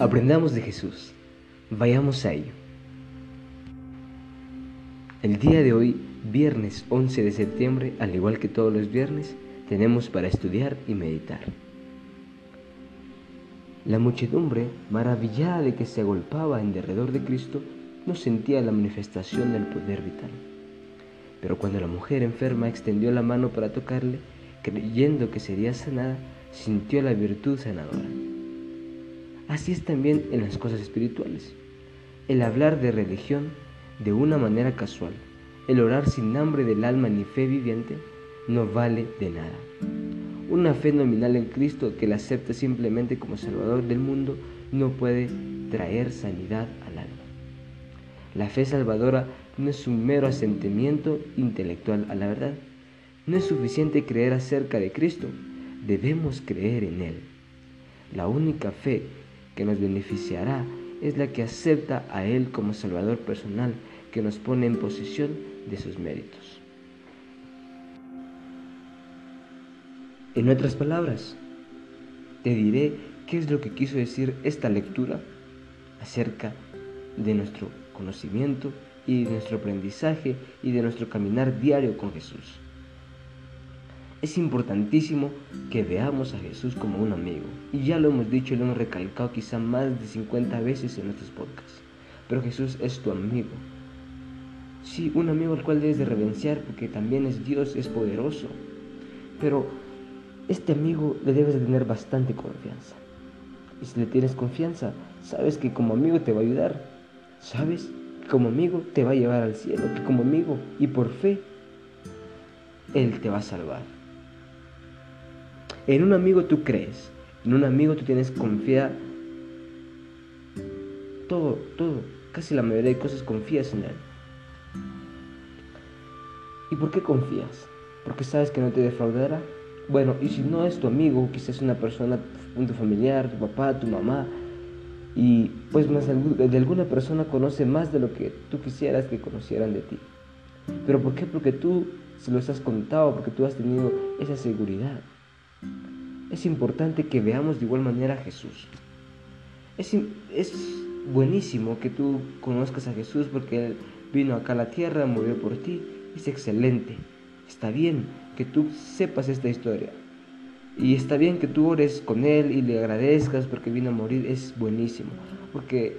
Aprendamos de Jesús. Vayamos a ello. El día de hoy, viernes 11 de septiembre, al igual que todos los viernes, tenemos para estudiar y meditar. La muchedumbre, maravillada de que se agolpaba en derredor de Cristo, no sentía la manifestación del poder vital. Pero cuando la mujer enferma extendió la mano para tocarle, creyendo que sería sanada, sintió la virtud sanadora. Así es también en las cosas espirituales. El hablar de religión de una manera casual, el orar sin hambre del alma ni fe viviente, no vale de nada. Una fe nominal en Cristo que la acepta simplemente como Salvador del mundo no puede traer sanidad al alma. La fe salvadora no es un mero asentimiento intelectual a la verdad. No es suficiente creer acerca de Cristo, debemos creer en Él. La única fe que nos beneficiará es la que acepta a Él como Salvador personal, que nos pone en posesión de sus méritos. En otras palabras, te diré qué es lo que quiso decir esta lectura acerca de nuestro conocimiento y de nuestro aprendizaje y de nuestro caminar diario con Jesús. Es importantísimo que veamos a Jesús como un amigo. Y ya lo hemos dicho y lo hemos recalcado quizá más de 50 veces en nuestros podcasts. Pero Jesús es tu amigo. Sí, un amigo al cual debes de reverenciar porque también es Dios, es poderoso. Pero este amigo le debes de tener bastante confianza. Y si le tienes confianza, sabes que como amigo te va a ayudar. Sabes que como amigo te va a llevar al cielo, que como amigo y por fe, Él te va a salvar. En un amigo tú crees, en un amigo tú tienes confianza. Todo, todo, casi la mayoría de cosas confías en él. ¿Y por qué confías? Porque sabes que no te defraudará. Bueno, y si no es tu amigo, quizás una persona, un familiar, tu papá, tu mamá, y pues más de alguna persona conoce más de lo que tú quisieras que conocieran de ti. ¿Pero por qué? Porque tú se los has contado, porque tú has tenido esa seguridad es importante que veamos de igual manera a Jesús. Es, es buenísimo que tú conozcas a Jesús porque Él vino acá a la tierra, murió por ti. Es excelente. Está bien que tú sepas esta historia. Y está bien que tú ores con Él y le agradezcas porque vino a morir. Es buenísimo. Porque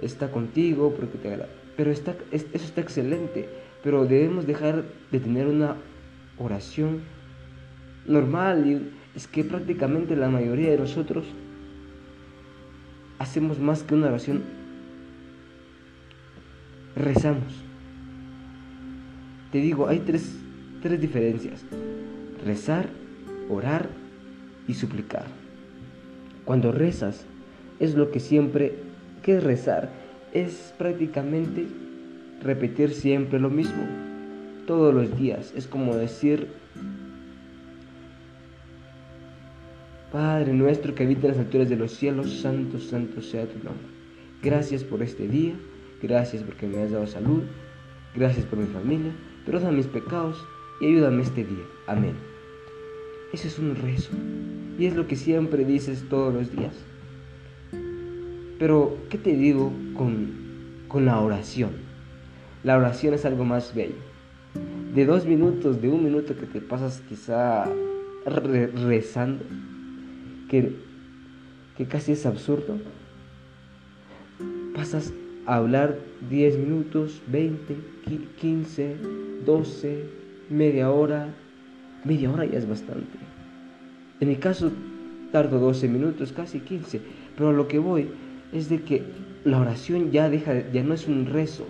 está contigo, porque te. Pero está, eso está excelente. Pero debemos dejar de tener una oración normal es que prácticamente la mayoría de nosotros hacemos más que una oración, rezamos. Te digo, hay tres, tres diferencias. Rezar, orar y suplicar. Cuando rezas, es lo que siempre, ¿qué es rezar? Es prácticamente repetir siempre lo mismo, todos los días. Es como decir Padre nuestro que habita en las alturas de los cielos, santo, santo sea tu nombre. Gracias por este día, gracias porque me has dado salud, gracias por mi familia, perdona mis pecados y ayúdame este día. Amén. Ese es un rezo y es lo que siempre dices todos los días. Pero, ¿qué te digo con, con la oración? La oración es algo más bello. De dos minutos, de un minuto que te pasas quizá rezando, que, casi es absurdo. Pasas a hablar 10 minutos, 20, 15, 12, media hora. Media hora ya es bastante. En mi caso tardo 12 minutos, casi 15. Pero lo que voy es de que la oración ya, deja, ya no es un rezo,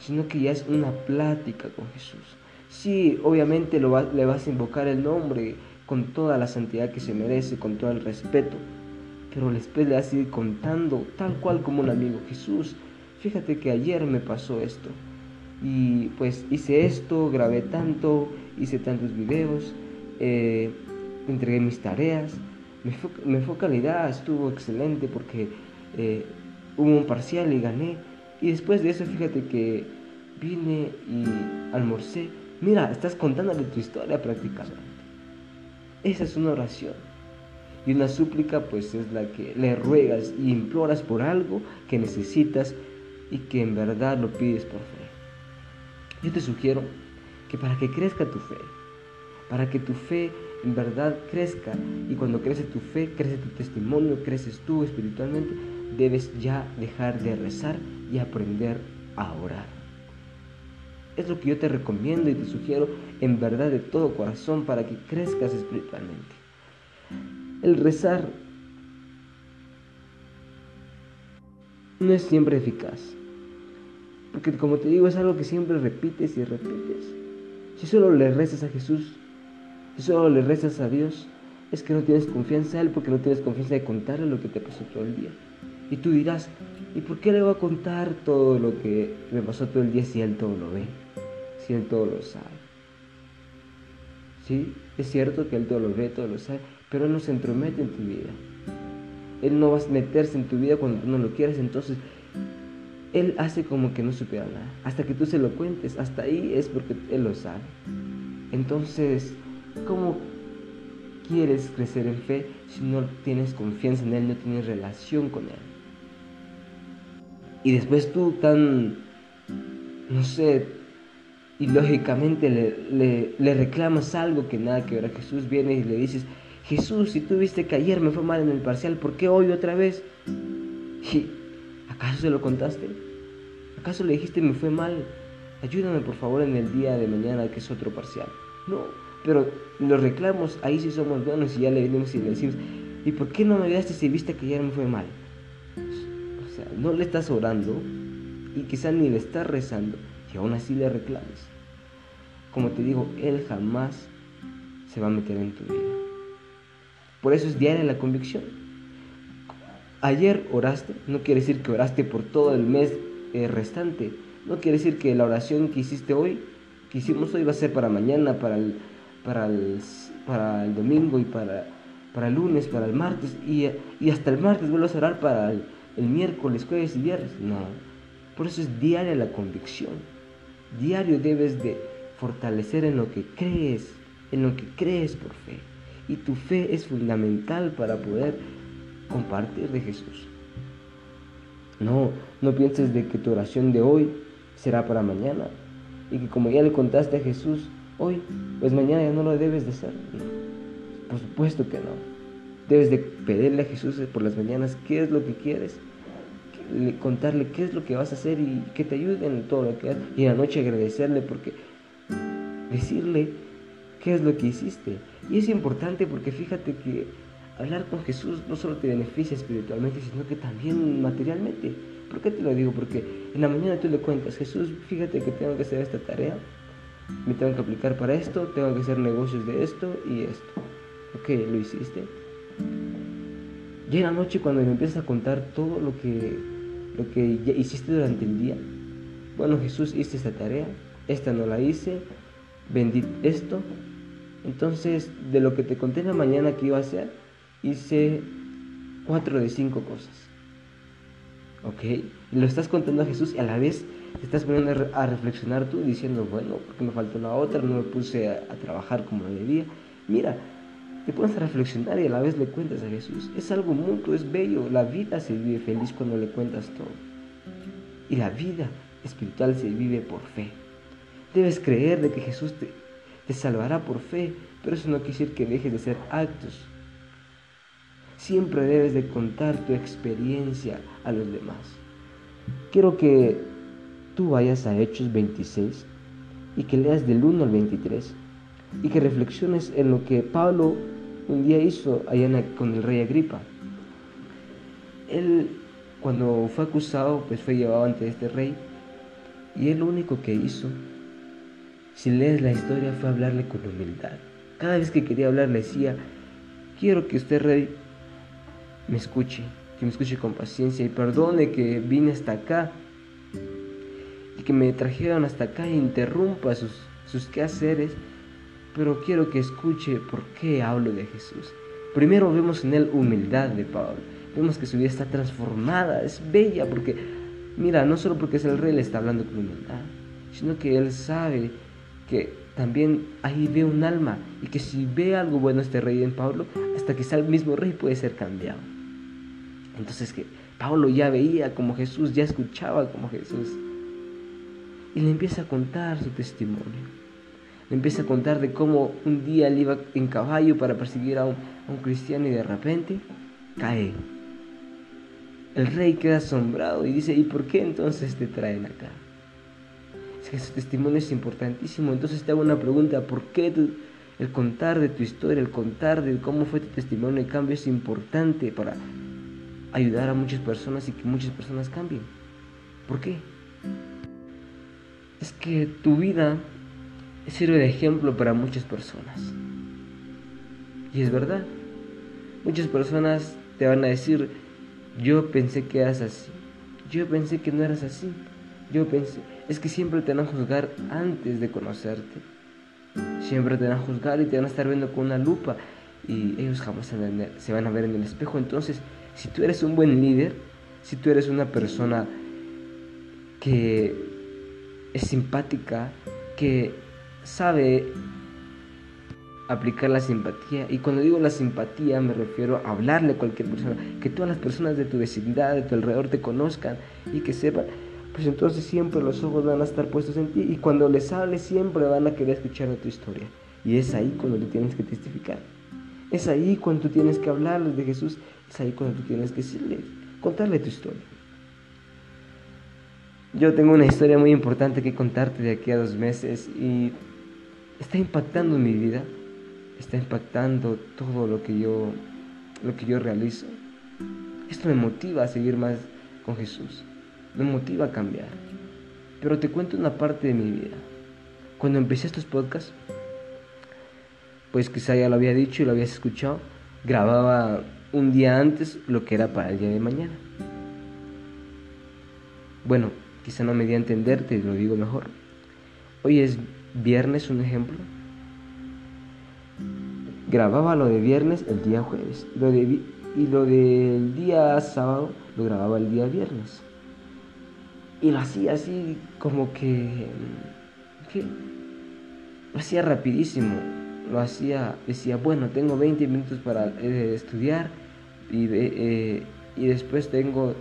sino que ya es una plática con Jesús. Sí, obviamente lo le vas a invocar el nombre, con toda la santidad que se merece, con todo el respeto. Pero después le a ir contando tal cual como un amigo. Jesús, fíjate que ayer me pasó esto. Y pues hice esto, grabé tanto, hice tantos videos, eh, entregué mis tareas. Mi, focalidad estuvo excelente porque eh, hubo un parcial y gané. Y después de eso, fíjate que vine y almorcé. Mira, estás contándole tu historia prácticamente. Esa es una oración. Y una súplica pues es la que le ruegas y imploras por algo que necesitas y que en verdad lo pides por fe. Yo te sugiero que para que crezca tu fe, para que tu fe en verdad crezca y cuando crece tu fe, crece tu testimonio, creces tú espiritualmente, debes ya dejar de rezar y aprender a orar. Es lo que yo te recomiendo y te sugiero en verdad de todo corazón para que crezcas espiritualmente. El rezar no es siempre eficaz. Porque como te digo, es algo que siempre repites y repites. Si solo le rezas a Jesús, si solo le rezas a Dios, es que no tienes confianza en Él porque no tienes confianza de contarle lo que te pasó todo el día. Y tú dirás, ¿y por qué le voy a contar todo lo que me pasó todo el día si Él todo lo ve? Si Él todo lo sabe. Sí, es cierto que Él todo lo ve, todo lo sabe, pero Él no se entromete en tu vida. Él no va a meterse en tu vida cuando tú no lo quieres, entonces Él hace como que no supiera nada. Hasta que tú se lo cuentes, hasta ahí es porque Él lo sabe. Entonces, ¿cómo quieres crecer en fe si no tienes confianza en Él, no tienes relación con Él? Y después tú tan, no sé, y lógicamente le, le, reclamas algo que nada que ver a Jesús, viene y le dices, Jesús, si tú viste que ayer me fue mal en el parcial, ¿por qué hoy otra vez? ¿Y acaso se lo contaste? ¿Acaso le dijiste me fue mal? Ayúdame por favor en el día de mañana que es otro parcial. No, pero los reclamos, ahí sí somos buenos y ya le venimos y le decimos, ¿y por qué no me ayudaste si viste que ayer me fue mal? O sea, no le estás orando y quizás ni le estás rezando y aún así le reclamas. Como te digo, Él jamás se va a meter en tu vida. Por eso es diaria la convicción. Ayer oraste, no quiere decir que oraste por todo el mes eh, restante. No quiere decir que la oración que hiciste hoy, que hicimos hoy, va a ser para mañana, para el, para el, para el domingo y para, para el lunes, para el martes. Y, y hasta el martes vuelves a orar para el, el miércoles, jueves y viernes. No. Por eso es diaria la convicción. Diario debes de fortalecer en lo que crees, en lo que crees por fe. Y tu fe es fundamental para poder compartir de Jesús. No, no pienses de que tu oración de hoy será para mañana y que como ya le contaste a Jesús hoy, pues mañana ya no lo debes de hacer. Por supuesto que no. Debes de pedirle a Jesús por las mañanas qué es lo que quieres contarle qué es lo que vas a hacer y que te ayude en todo lo que haces. Y en la noche agradecerle porque decirle qué es lo que hiciste. Y es importante porque fíjate que hablar con Jesús no solo te beneficia espiritualmente, sino que también materialmente. ¿Por qué te lo digo? Porque en la mañana tú le cuentas, Jesús, fíjate que tengo que hacer esta tarea, me tengo que aplicar para esto, tengo que hacer negocios de esto y esto. Ok, lo hiciste. Y en la noche cuando me empiezas a contar todo lo que lo que hiciste durante el día. Bueno, Jesús, hice esta tarea, esta no la hice, vendí esto. Entonces, de lo que te conté en la mañana que iba a hacer, hice cuatro de cinco cosas. ¿Ok? lo estás contando a Jesús y a la vez te estás poniendo a reflexionar tú diciendo, bueno, porque me faltó la otra, no me puse a, trabajar como debía. Mira, te pones a reflexionar y a la vez le cuentas a Jesús. Es algo mutuo, es bello. La vida se vive feliz cuando le cuentas todo. Y la vida espiritual se vive por fe. Debes creer de que Jesús te, te salvará por fe, pero eso no quiere decir que dejes de hacer actos. Siempre debes de contar tu experiencia a los demás. Quiero que tú vayas a Hechos 26 y que leas del 1 al 23 y que reflexiones en lo que Pablo un día hizo allá con el rey Agripa. Él, cuando fue acusado, pues fue llevado ante este rey y él lo único que hizo, si lees la historia, fue hablarle con humildad. Cada vez que quería hablar le decía, quiero que usted, rey, me escuche, que me escuche con paciencia y perdone que vine hasta acá y que me trajeron hasta acá e interrumpa sus, sus quehaceres pero quiero que escuche por qué hablo de Jesús. Primero vemos en él humildad de Pablo. Vemos que su vida está transformada, es bella, porque, mira, no solo porque es el rey le está hablando con humildad, sino que él sabe que también ahí ve un alma y que si ve algo bueno este rey en Pablo, hasta quizá el mismo rey puede ser cambiado. Entonces que Pablo ya veía como Jesús, ya escuchaba como Jesús. Y le empieza a contar su testimonio. Le empieza a contar de cómo un día él iba en caballo para perseguir a un, a un cristiano y de repente cae. El rey queda asombrado y dice, ¿y por qué entonces te traen acá? Es que su testimonio es importantísimo. Entonces te hago una pregunta, ¿por qué el contar de tu historia, el contar de cómo fue tu testimonio de cambio es importante para ayudar a muchas personas y que muchas personas cambien? ¿Por qué? Es que tu vida sirve de ejemplo para muchas personas. Y es verdad. Muchas personas te van a decir, yo pensé que eras así. Yo pensé que no eras así. Yo pensé, es que siempre te van a juzgar antes de conocerte. Siempre te van a juzgar y te van a estar viendo con una lupa y ellos jamás se van a ver en el espejo. Entonces, si tú eres un buen líder, si tú eres una persona que es simpática, que sabe aplicar la simpatía. Y cuando digo la simpatía me refiero a hablarle a cualquier persona, que todas las personas de tu vecindad, de tu alrededor te conozcan y que sepan, pues entonces siempre los ojos van a estar puestos en ti y cuando les hables siempre van a querer escuchar tu historia. Y es ahí cuando tú tienes que testificar. Es ahí cuando tú tienes que hablarles de Jesús, es ahí cuando tú tienes que decirle, contarle tu historia. Yo tengo una historia muy importante que contarte de aquí a dos meses y está impactando mi vida, está impactando todo lo que yo, lo que yo realizo. Esto me motiva a seguir más con Jesús, me motiva a cambiar. Pero te cuento una parte de mi vida. Cuando empecé estos podcasts, pues quizá ya lo había dicho y lo habías escuchado, grababa un día antes lo que era para el día de mañana. Bueno, quizá no me di a entenderte, lo digo mejor. Hoy es viernes un ejemplo. Grababa lo de viernes el día jueves lo de, y lo del día sábado lo grababa el día viernes. Y lo hacía así como que, lo hacía rapidísimo. Lo hacía, decía, bueno, tengo 20 minutos para eh, estudiar y, eh, y después tengo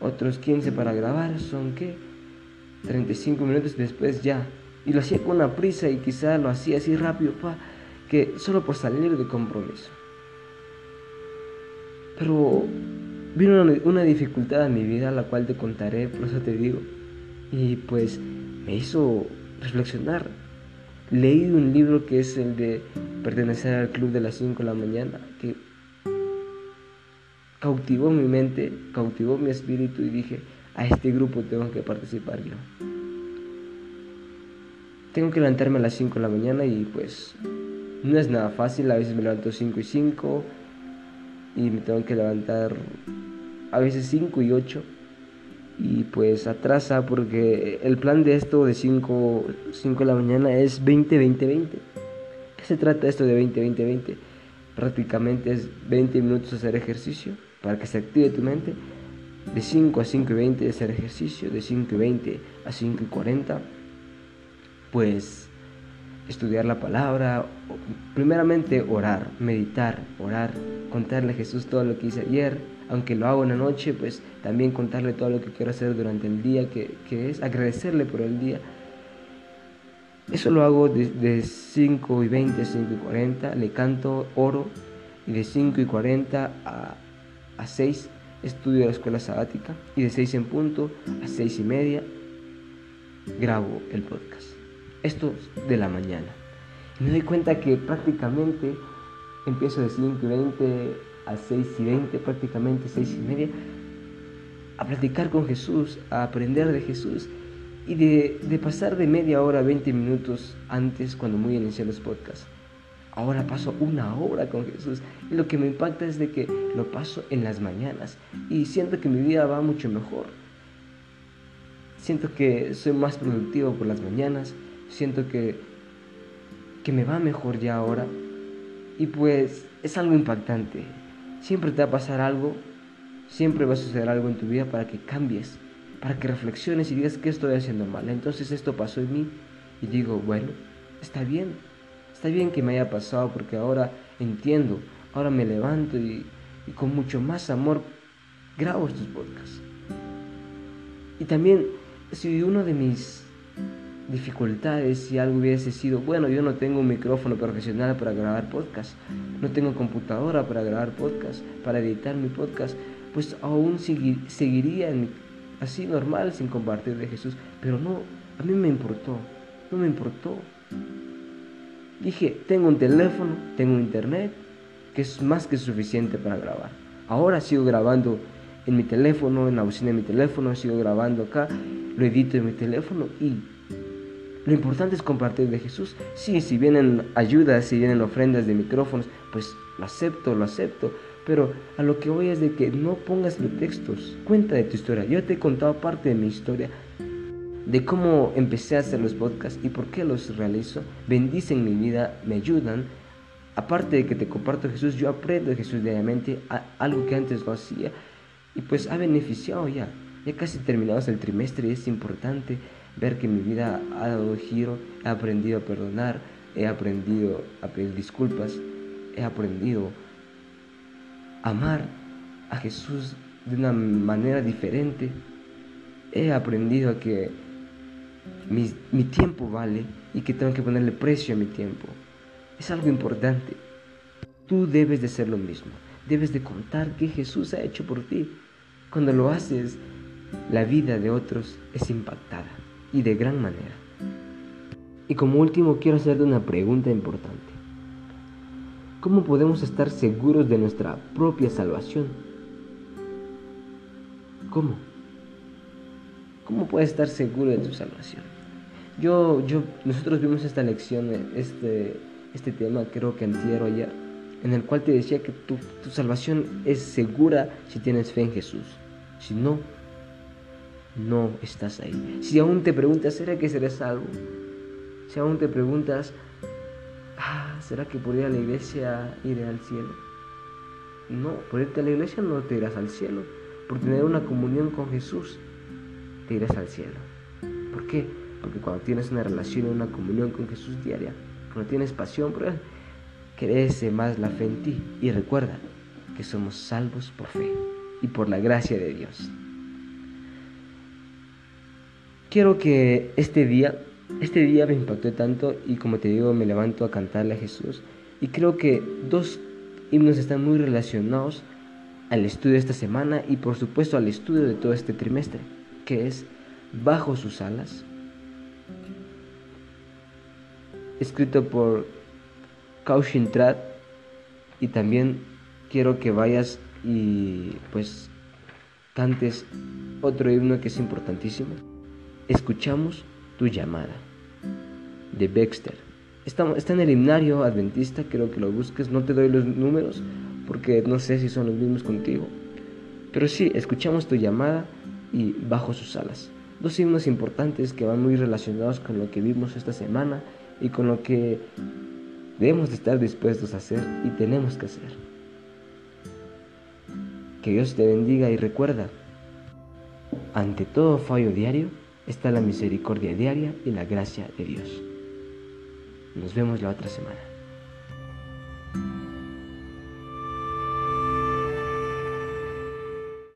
otros 15 para grabar. ¿Son qué? 35 minutos después ya y lo hacía con una prisa y quizá lo hacía así rápido, pa, que solo por salir de compromiso. Pero vino una, dificultad en mi vida, la cual te contaré, por eso te digo. Y pues me hizo reflexionar. Leí un libro que es el de pertenecer al club de las 5 de la mañana, que cautivó mi mente, cautivó mi espíritu y dije, a este grupo tengo que participar yo tengo que levantarme a las 5 de la mañana y pues no es nada fácil, a veces me levanto 5 y 5 y me tengo que levantar a veces 5 y 8 y pues atrasa porque el plan de esto de 5, 5 de la mañana es 20, 20, 20. ¿Qué se trata esto de 20, 20, 20? Prácticamente es 20 minutos hacer ejercicio para que se active tu mente. De 5 a 5 y 20 de hacer ejercicio, de 5 y 20 a 5 y 40 pues estudiar la palabra, primeramente orar, meditar, orar, contarle a Jesús todo lo que hice ayer, aunque lo hago en la noche, pues también contarle todo lo que quiero hacer durante el día, que, es agradecerle por el día. Eso lo hago de, 5 y 20 a 5 y 40, le canto, oro, y de 5 y 40 a, a 6 estudio la escuela sabática, y de 6 en punto a 6 y media grabo el podcast esto de la mañana. Y me doy cuenta que prácticamente empiezo de 5 y 20 a 6 y 20, prácticamente 6 y media, a platicar con Jesús, a aprender de Jesús y de, pasar de media hora a 20 minutos antes cuando muy inicié los podcasts. Ahora paso una hora con Jesús y lo que me impacta es de que lo paso en las mañanas y siento que mi vida va mucho mejor. Siento que soy más productivo por las mañanas, siento que, que me va mejor ya ahora. Y pues es algo impactante. Siempre te va a pasar algo, siempre va a suceder algo en tu vida para que cambies, para que reflexiones y digas que estoy haciendo mal. Entonces esto pasó en mí y digo, bueno, está bien. Está bien que me haya pasado porque ahora entiendo, ahora me levanto y, y con mucho más amor grabo estos podcasts. Y también si uno de mis dificultades, si algo hubiese sido, bueno, yo no tengo un micrófono profesional para grabar podcast, no tengo computadora para grabar podcast, para editar mi podcast, pues aún seguiría así normal sin compartir de Jesús. Pero no, a mí me importó, no me importó. Dije, tengo un teléfono, tengo internet, que es más que suficiente para grabar. Ahora sigo grabando en mi teléfono, en la bocina de mi teléfono, sigo grabando acá, lo edito en mi teléfono y lo importante es compartir de Jesús. Sí, si vienen ayudas, si vienen ofrendas de micrófonos, pues lo acepto, lo acepto. Pero a lo que voy es de que no pongas pretextos. Cuenta de tu historia. Yo te he contado parte de mi historia, de cómo empecé a hacer los podcasts y por qué los realizo. Bendicen mi vida, me ayudan. Aparte de que te comparto Jesús, yo aprendo de Jesús diariamente, algo que antes no hacía. Y pues ha beneficiado ya. Ya casi terminamos el trimestre es importante ver que mi vida ha dado giro, he aprendido a perdonar, he aprendido a pedir disculpas, he aprendido a amar a Jesús de una manera diferente, he aprendido a que mi, mi tiempo vale y que tengo que ponerle precio a mi tiempo. Es algo importante. Tú debes de hacer lo mismo. Debes de contar qué Jesús ha hecho por ti. Cuando lo haces, la vida de otros es impactada y de gran manera. Y como último quiero hacerte una pregunta importante. ¿Cómo podemos estar seguros de nuestra propia salvación? ¿Cómo? ¿Cómo puedes estar seguro de tu salvación? Yo, yo, nosotros vimos esta lección, este, este tema, creo que antier o ayer, en el cual te decía que tu, tu salvación es segura si tienes fe en Jesús. Si no, no estás ahí. Si aún te preguntas, ¿será que seré salvo? Si aún te preguntas, ah, ¿será que por ir a la iglesia iré al cielo? No, por irte a la iglesia no te irás al cielo. Por tener una comunión con Jesús, te irás al cielo. ¿Por qué? Porque cuando tienes una relación una comunión con Jesús diaria, cuando tienes pasión por Él, crece más la fe en ti. Y recuerda que somos salvos por fe y por la gracia de Dios quiero que este día, este día me impactó tanto y como te digo, me levanto a cantarle a Jesús. Y creo que dos himnos están muy relacionados al estudio de esta semana y por supuesto al estudio de todo este trimestre, que es Bajo sus alas, escrito por Kaushin Trat y también quiero que vayas y pues cantes otro himno que es importantísimo. Escuchamos tu llamada. De Baxter. Está, está en el himnario adventista, quiero que lo busques. No te doy los números porque no sé si son los mismos contigo. Pero sí, escuchamos tu llamada y bajo sus alas. Dos himnos importantes que van muy relacionados con lo que vimos esta semana y con lo que debemos de estar dispuestos a hacer y tenemos que hacer. Que Dios te bendiga y recuerda, ante todo fallo diario, está la misericordia diaria y la gracia de Dios. Nos vemos la otra semana.